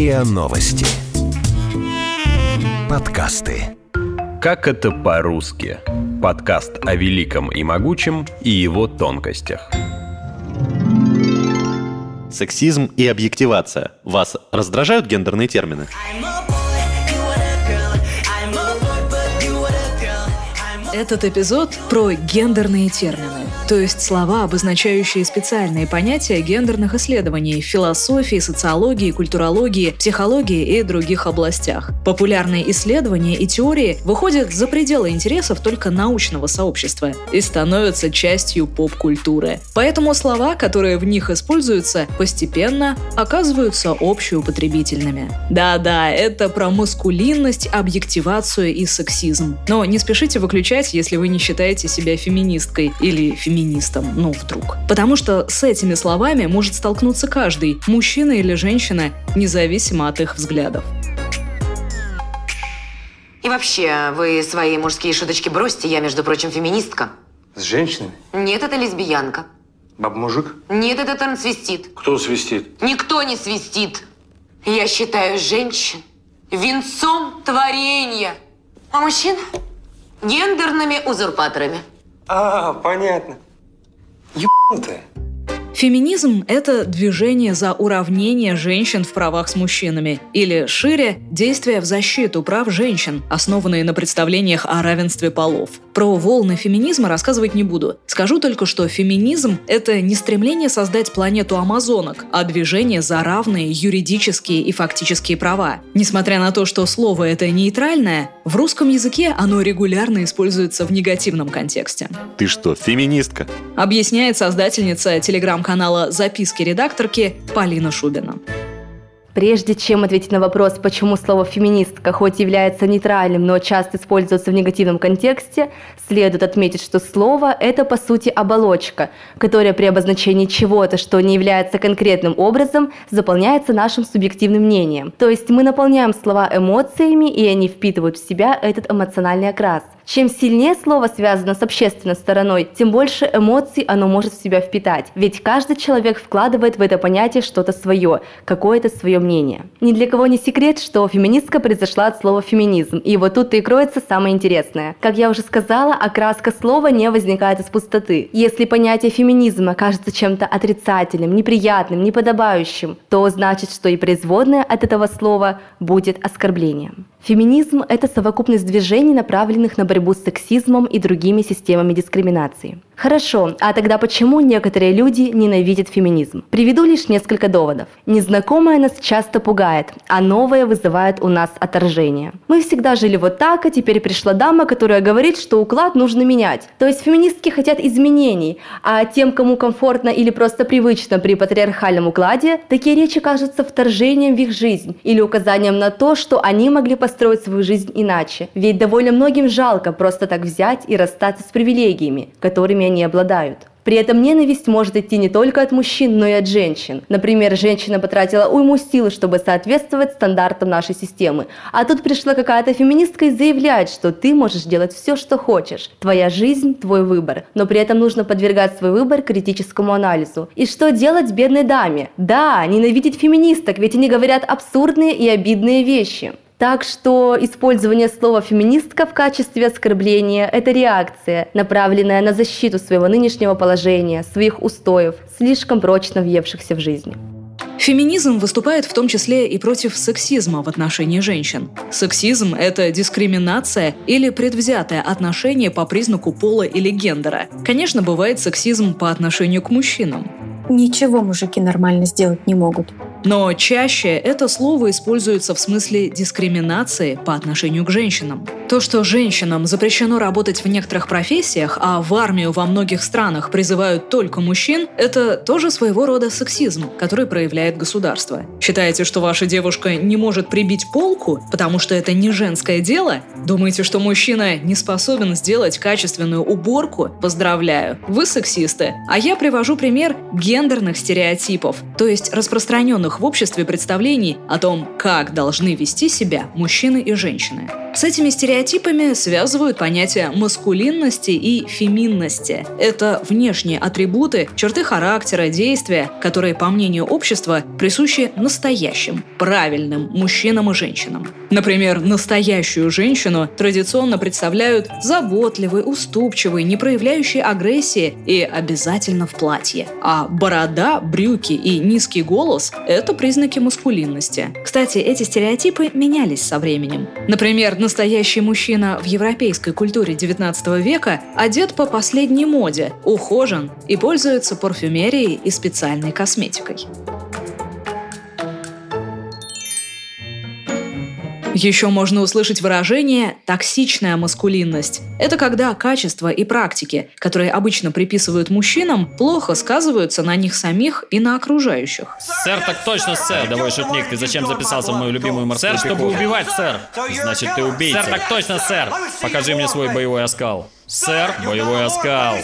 РИА Новости. Подкасты. Как это по-русски? Подкаст о великом и могучем и его тонкостях. Сексизм и объективация. Вас раздражают гендерные термины? Этот эпизод про гендерные термины то есть слова, обозначающие специальные понятия гендерных исследований в философии, социологии, культурологии, психологии и других областях. Популярные исследования и теории выходят за пределы интересов только научного сообщества и становятся частью поп-культуры. Поэтому слова, которые в них используются, постепенно оказываются общеупотребительными. Да-да, это про маскулинность, объективацию и сексизм. Но не спешите выключать, если вы не считаете себя феминисткой или феминистом, ну вдруг. Потому что с этими словами может столкнуться каждый, мужчина или женщина, независимо от их взглядов. И вообще, вы свои мужские шуточки бросьте, я, между прочим, феминистка. С женщинами? Нет, это лесбиянка. Баб-мужик? Нет, это трансвестит. Кто свистит? Никто не свистит. Я считаю женщин венцом творения, а мужчин гендерными узурпаторами. А, понятно. Ебанутая. Феминизм – это движение за уравнение женщин в правах с мужчинами, или, шире, действия в защиту прав женщин, основанные на представлениях о равенстве полов. Про волны феминизма рассказывать не буду. Скажу только, что феминизм – это не стремление создать планету амазонок, а движение за равные юридические и фактические права. Несмотря на то, что слово это нейтральное, в русском языке оно регулярно используется в негативном контексте. Ты что, феминистка? Объясняет создательница телеграм телеграм-канала «Записки редакторки» Полина Шубина. Прежде чем ответить на вопрос, почему слово «феминистка» хоть является нейтральным, но часто используется в негативном контексте, следует отметить, что слово – это по сути оболочка, которая при обозначении чего-то, что не является конкретным образом, заполняется нашим субъективным мнением. То есть мы наполняем слова эмоциями, и они впитывают в себя этот эмоциональный окрас – чем сильнее слово связано с общественной стороной, тем больше эмоций оно может в себя впитать. Ведь каждый человек вкладывает в это понятие что-то свое, какое-то свое мнение. Ни для кого не секрет, что феминистка произошла от слова феминизм, и вот тут и кроется самое интересное. Как я уже сказала, окраска слова не возникает из пустоты. Если понятие феминизма кажется чем-то отрицательным, неприятным, неподобающим, то значит, что и производное от этого слова будет оскорблением. Феминизм – это совокупность движений, направленных на борьбу с сексизмом и другими системами дискриминации. Хорошо, а тогда почему некоторые люди ненавидят феминизм? Приведу лишь несколько доводов. Незнакомое нас часто пугает, а новое вызывает у нас отторжение. Мы всегда жили вот так, а теперь пришла дама, которая говорит, что уклад нужно менять. То есть феминистки хотят изменений, а тем, кому комфортно или просто привычно при патриархальном укладе, такие речи кажутся вторжением в их жизнь или указанием на то, что они могли построить свою жизнь иначе. Ведь довольно многим жалко просто так взять и расстаться с привилегиями, которыми они обладают. При этом ненависть может идти не только от мужчин, но и от женщин. Например, женщина потратила уйму сил, чтобы соответствовать стандартам нашей системы. А тут пришла какая-то феминистка и заявляет, что ты можешь делать все, что хочешь. Твоя жизнь – твой выбор. Но при этом нужно подвергать свой выбор критическому анализу. И что делать бедной даме? Да, ненавидеть феминисток, ведь они говорят абсурдные и обидные вещи. Так что использование слова «феминистка» в качестве оскорбления – это реакция, направленная на защиту своего нынешнего положения, своих устоев, слишком прочно въевшихся в жизнь. Феминизм выступает в том числе и против сексизма в отношении женщин. Сексизм – это дискриминация или предвзятое отношение по признаку пола или гендера. Конечно, бывает сексизм по отношению к мужчинам. Ничего мужики нормально сделать не могут. Но чаще это слово используется в смысле дискриминации по отношению к женщинам. То, что женщинам запрещено работать в некоторых профессиях, а в армию во многих странах призывают только мужчин, это тоже своего рода сексизм, который проявляет государство. Считаете, что ваша девушка не может прибить полку, потому что это не женское дело? Думаете, что мужчина не способен сделать качественную уборку? Поздравляю, вы сексисты. А я привожу пример гендерных стереотипов, то есть распространенных в обществе представлений о том, как должны вести себя мужчины и женщины. С этими стереотипами связывают понятия маскулинности и феминности. Это внешние атрибуты, черты характера, действия, которые, по мнению общества, присущи настоящим, правильным мужчинам и женщинам. Например, настоящую женщину традиционно представляют заботливой, уступчивой, не проявляющей агрессии и обязательно в платье. А борода, брюки и низкий голос – это признаки маскулинности. Кстати, эти стереотипы менялись со временем. Например, настоящий мужчина в европейской культуре 19 века одет по последней моде, ухожен и пользуется парфюмерией и специальной косметикой. Еще можно услышать выражение «токсичная маскулинность». Это когда качества и практики, которые обычно приписывают мужчинам, плохо сказываются на них самих и на окружающих. Сэр, так точно, сэр. Давай шутник, ты зачем записался в мою любимую морскую Сэр, чтобы убивать, сэр. Значит, ты убийца. Сэр, так точно, сэр. Покажи мне свой боевой оскал. Сэр, боевой оскал.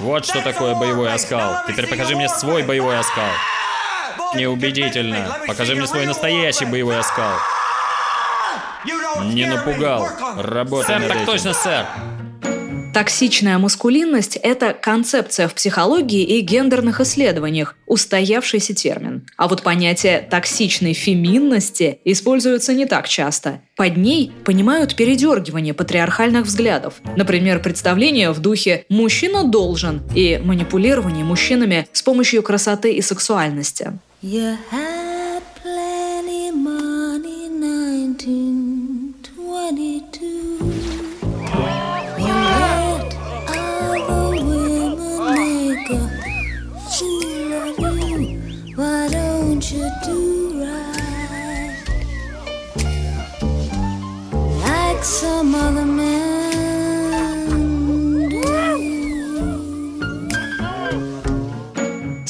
Вот что такое боевой оскал. Теперь покажи мне свой боевой оскал. Неубедительно. Покажи мне свой настоящий боевой оскал. Не напугал. Работай Сэр, так этим. точно, сэр. Токсичная маскулинность – это концепция в психологии и гендерных исследованиях, устоявшийся термин. А вот понятие токсичной феминности используется не так часто. Под ней понимают передергивание патриархальных взглядов. Например, представление в духе «мужчина должен» и манипулирование мужчинами с помощью красоты и сексуальности. You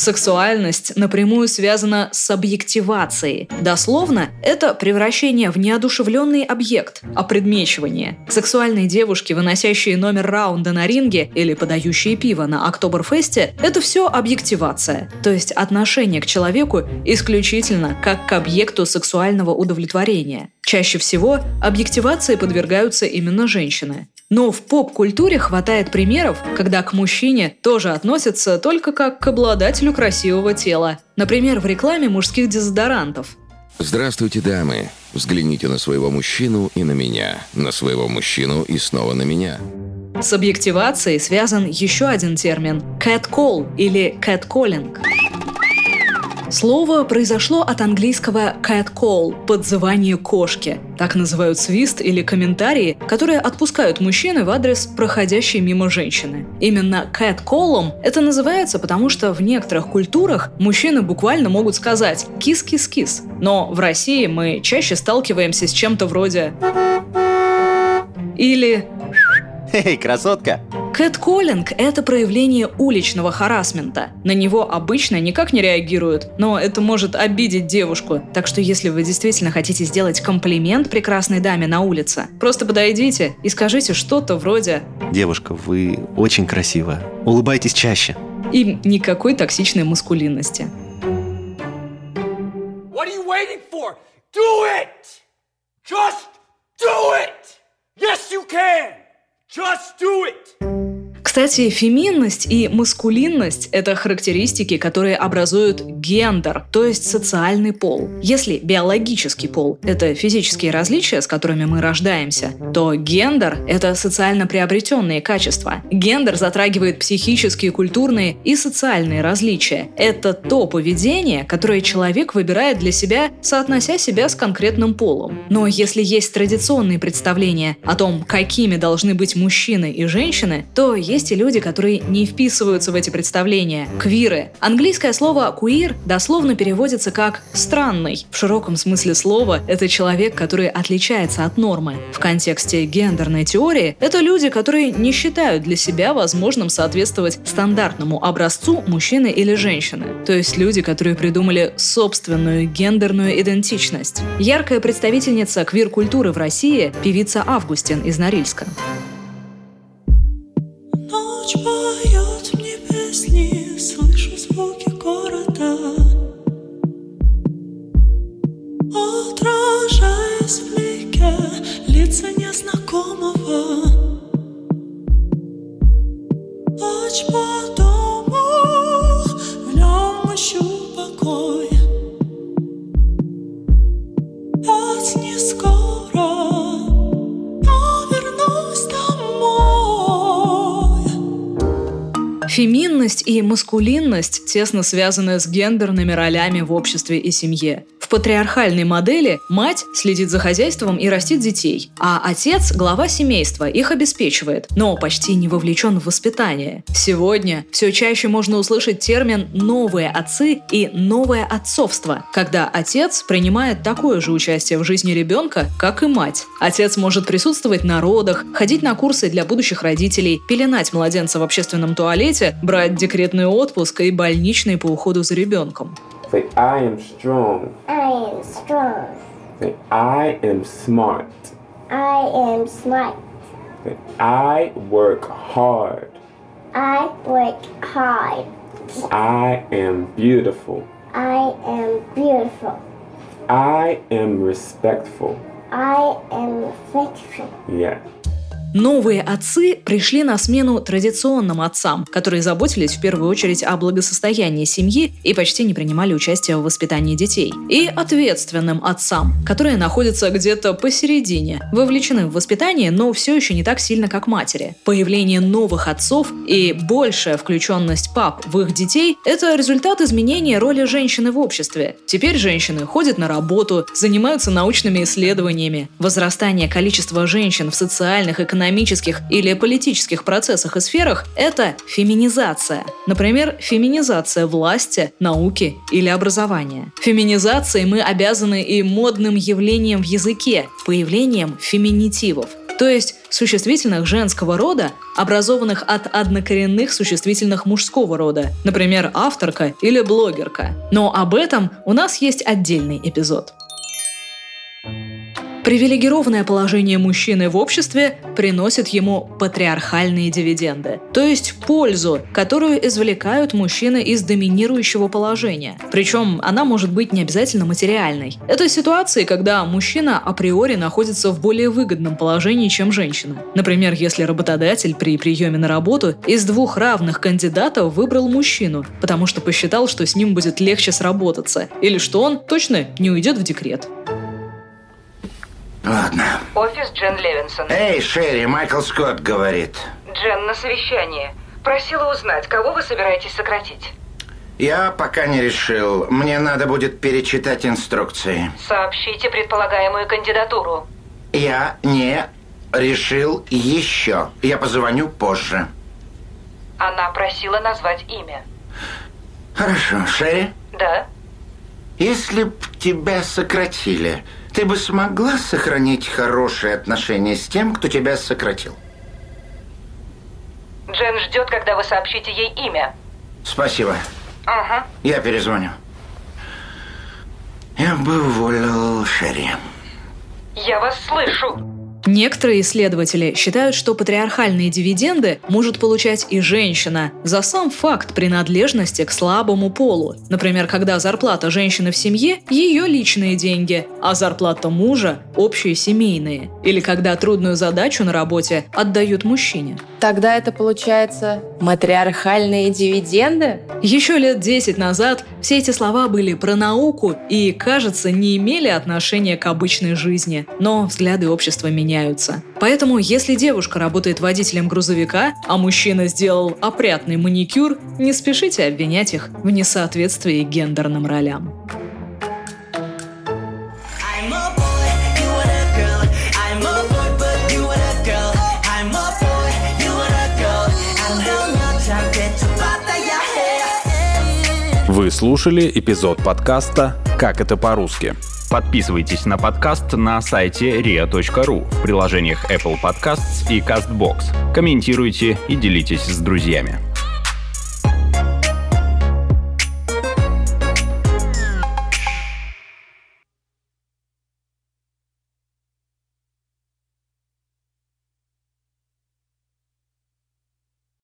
Сексуальность напрямую связана с объективацией. Дословно, это превращение в неодушевленный объект, опредмечивание. Сексуальные девушки, выносящие номер раунда на ринге или подающие пиво на Октоберфесте – это все объективация, то есть отношение к человеку исключительно как к объекту сексуального удовлетворения. Чаще всего объективации подвергаются именно женщины. Но в поп-культуре хватает примеров, когда к мужчине тоже относятся только как к обладателю красивого тела. Например, в рекламе мужских дезодорантов. Здравствуйте, дамы. Взгляните на своего мужчину и на меня. На своего мужчину и снова на меня. С объективацией связан еще один термин – catcall или catcalling. Слово произошло от английского cat call – подзывание кошки. Так называют свист или комментарии, которые отпускают мужчины в адрес проходящей мимо женщины. Именно cat call'ом это называется, потому что в некоторых культурах мужчины буквально могут сказать «кис-кис-кис». Но в России мы чаще сталкиваемся с чем-то вроде или «Эй, красотка!» Кэтколлинг – это проявление уличного харасмента. На него обычно никак не реагируют, но это может обидеть девушку. Так что если вы действительно хотите сделать комплимент прекрасной даме на улице, просто подойдите и скажите что-то вроде «Девушка, вы очень красивая. Улыбайтесь чаще». И никакой токсичной маскулинности. What are you waiting for? Do it! Just do it! Yes, you can! Just do it! Кстати, феминность и маскулинность – это характеристики, которые образуют гендер, то есть социальный пол. Если биологический пол – это физические различия, с которыми мы рождаемся, то гендер – это социально приобретенные качества. Гендер затрагивает психические, культурные и социальные различия. Это то поведение, которое человек выбирает для себя, соотнося себя с конкретным полом. Но если есть традиционные представления о том, какими должны быть мужчины и женщины, то есть есть и люди, которые не вписываются в эти представления. Квиры. Английское слово «queer» дословно переводится как «странный». В широком смысле слова это человек, который отличается от нормы. В контексте гендерной теории это люди, которые не считают для себя возможным соответствовать стандартному образцу мужчины или женщины. То есть люди, которые придумали собственную гендерную идентичность. Яркая представительница квир-культуры в России – певица Августин из Норильска. Феминность и маскулинность тесно связаны с гендерными ролями в обществе и семье. В патриархальной модели мать следит за хозяйством и растит детей, а отец – глава семейства, их обеспечивает, но почти не вовлечен в воспитание. Сегодня все чаще можно услышать термин «новые отцы» и «новое отцовство», когда отец принимает такое же участие в жизни ребенка, как и мать. Отец может присутствовать на родах, ходить на курсы для будущих родителей, пеленать младенца в общественном туалете, брать декретный отпуск и больничный по уходу за ребенком. Say, I am strong. I am strong. Say, I am smart. I am smart. Say, I work hard. I work hard. I am beautiful. I am beautiful. I am respectful. I am respectful. Yeah. Новые отцы пришли на смену традиционным отцам, которые заботились в первую очередь о благосостоянии семьи и почти не принимали участие в воспитании детей. И ответственным отцам, которые находятся где-то посередине, вовлечены в воспитание, но все еще не так сильно, как матери. Появление новых отцов и большая включенность пап в их детей – это результат изменения роли женщины в обществе. Теперь женщины ходят на работу, занимаются научными исследованиями. Возрастание количества женщин в социальных, экономических экономических или политических процессах и сферах – это феминизация. Например, феминизация власти, науки или образования. Феминизацией мы обязаны и модным явлением в языке – появлением феминитивов то есть существительных женского рода, образованных от однокоренных существительных мужского рода, например, авторка или блогерка. Но об этом у нас есть отдельный эпизод. Привилегированное положение мужчины в обществе приносит ему патриархальные дивиденды, то есть пользу, которую извлекают мужчины из доминирующего положения. Причем она может быть не обязательно материальной. Это ситуации, когда мужчина априори находится в более выгодном положении, чем женщина. Например, если работодатель при приеме на работу из двух равных кандидатов выбрал мужчину, потому что посчитал, что с ним будет легче сработаться, или что он точно не уйдет в декрет. Ладно. Офис Джен Левинсон. Эй, Шерри, Майкл Скотт говорит. Джен на совещании. Просила узнать, кого вы собираетесь сократить. Я пока не решил. Мне надо будет перечитать инструкции. Сообщите предполагаемую кандидатуру. Я не решил еще. Я позвоню позже. Она просила назвать имя. Хорошо. Шерри? Да. Если б тебя сократили, ты бы смогла сохранить хорошие отношения с тем, кто тебя сократил? Джен ждет, когда вы сообщите ей имя. Спасибо. Ага. Я перезвоню. Я бы уволил Шерри. Я вас слышу. Некоторые исследователи считают, что патриархальные дивиденды может получать и женщина за сам факт принадлежности к слабому полу. Например, когда зарплата женщины в семье – ее личные деньги, а зарплата мужа – общие семейные. Или когда трудную задачу на работе отдают мужчине. Тогда это получается матриархальные дивиденды? Еще лет 10 назад все эти слова были про науку и, кажется, не имели отношения к обычной жизни. Но взгляды общества меняются меняются. Поэтому, если девушка работает водителем грузовика, а мужчина сделал опрятный маникюр, не спешите обвинять их в несоответствии гендерным ролям. Вы слушали эпизод подкаста «Как это по-русски». Подписывайтесь на подкаст на сайте ria.ru в приложениях Apple Podcasts и CastBox. Комментируйте и делитесь с друзьями.